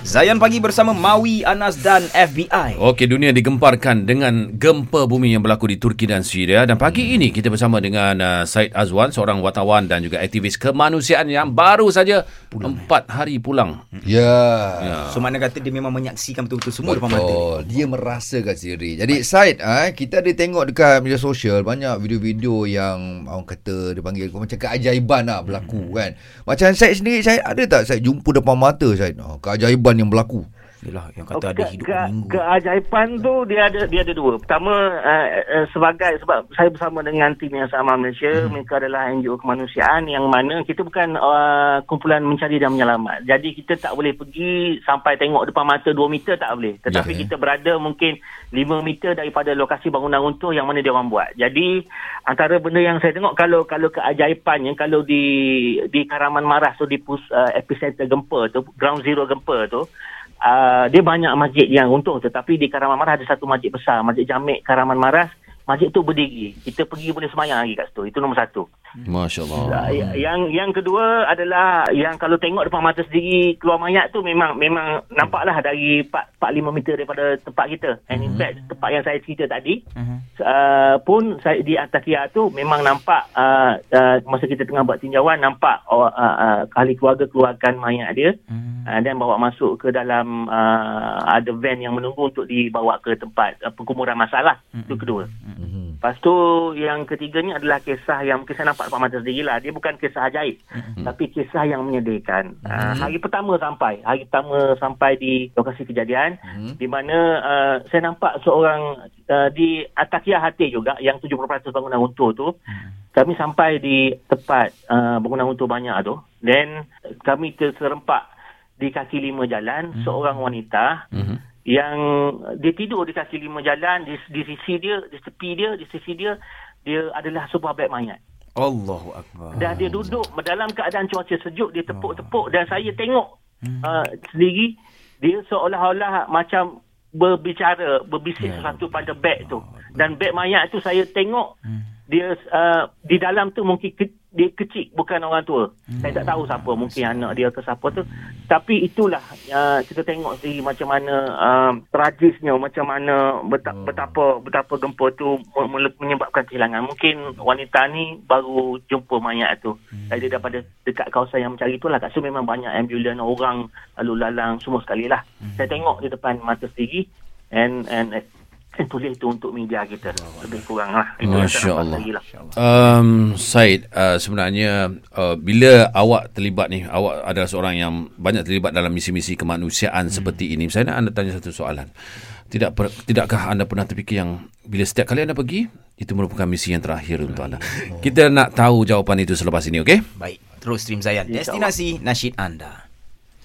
Zayan Pagi bersama Maui, Anas dan FBI. Okey, dunia digemparkan dengan gempa bumi yang berlaku di Turki dan Syria dan pagi ini kita bersama dengan uh, Said Azwan, seorang wartawan dan juga aktivis kemanusiaan yang baru saja empat hari pulang. Ya. Ya. So mana kata dia memang menyaksikan betul-betul semua depan mata. Dia merasakan sendiri. Jadi Said, ah kita ada tengok dekat media sosial banyak video-video yang orang kata dia panggil macam keajaiban lah berlaku kan. Macam Said sendiri, Said ada tak Said jumpa depan mata Said? Oh, keajaiban yang berlaku. Yalah, yang kata ada Ke- hidup ke- minggu. Keajaiban tu dia ada dia ada dua. Pertama uh, uh, sebagai sebab saya bersama dengan tim yang sama Malaysia, hmm. mereka adalah NGO kemanusiaan yang mana kita bukan uh, kumpulan mencari dan menyelamat. Jadi kita tak boleh pergi sampai tengok depan mata 2 meter tak boleh. Tetapi Ya. kita berada mungkin 5 meter daripada lokasi bangunan runtuh yang mana dia orang buat. Jadi antara benda yang saya tengok kalau kalau keajaibannya kalau di di Karaman Maras tu di pus, uh, epicenter gempa tu, ground zero gempa tu uh, dia banyak masjid yang runtuh tetapi di Karaman Maras ada satu masjid besar, Masjid Jamik Karaman Maras. Masjid tu berdiri. Kita pergi boleh semayang lagi kat situ. Itu nombor satu. Masya-Allah. Uh, yang yang kedua adalah yang kalau tengok depan mata sendiri keluar mayat tu memang memang nampaklah dari 4 4 5 meter daripada tempat kita. And in fact tempat yang saya cerita tadi Mhm. uh, pun saya di Antakya tu memang nampak uh, uh, masa kita tengah buat tinjauan nampak uh, uh, uh, ahli keluarga keluarkan mayat dia Hmm. uh, dan bawa masuk ke dalam uh, ada van yang menunggu untuk dibawa ke tempat uh, pengkuburan masalah. Itu kedua. Mhm. Lepas tu yang ketiganya adalah kisah yang mungkin saya nampak depan mata sendiri lah. Dia bukan kisah ajaib. Mm-hmm. Tapi kisah yang menyedihkan. Mm-hmm. Uh, hari pertama sampai. Hari pertama sampai di lokasi kejadian. Mhm. Mm-hmm. Di mana uh, saya nampak seorang uh, di Atakia Hati juga. Yang 70% bangunan runtuh tu. Mm-hmm. Kami sampai di tempat uh, bangunan runtuh banyak tu. Then kami terserempak di kaki lima jalan. Mm-hmm. Seorang wanita. Mhm. Yang dia tidur di kaki lima jalan di, di sisi dia di tepi dia di sisi dia dia adalah sebuah beg mayat. Allahu Akbar. dan dia duduk dalam keadaan cuaca sejuk dia tepuk-tepuk dan saya tengok uh, sendiri dia seolah-olah macam berbicara berbisik sesuatu pada beg tu. Dan beg mayat tu saya tengok dia uh, di dalam tu mungkin ke, dia kecil bukan orang tua. Saya tak tahu siapa mungkin anak dia ke siapa tu. Tapi itulah uh, kita tengok sendiri macam mana uh, tragisnya macam mana beta, betapa betapa gempa tu me- me- menyebabkan kehilangan. Mungkin wanita ni baru jumpa mayat tu. Hmm. Dia daripada dekat kawasan yang mencari itulah kat situ memang banyak ambulan orang lalu lalang semua sekali lah. Hmm. Saya tengok di depan mata sendiri and and tulis itu untuk media kita. Lebih kurang lah. Itu Masya Allah. lah. Um, Said, uh, sebenarnya uh, bila awak terlibat ni, awak adalah seorang yang banyak terlibat dalam misi-misi kemanusiaan hmm. seperti ini. Saya nak anda tanya satu soalan. Tidak per, tidakkah anda pernah terfikir yang bila setiap kali anda pergi, itu merupakan misi yang terakhir untuk anda. Kita nak tahu jawapan itu selepas ini, okey? Baik, terus stream Zayan. Destinasi nasyid anda.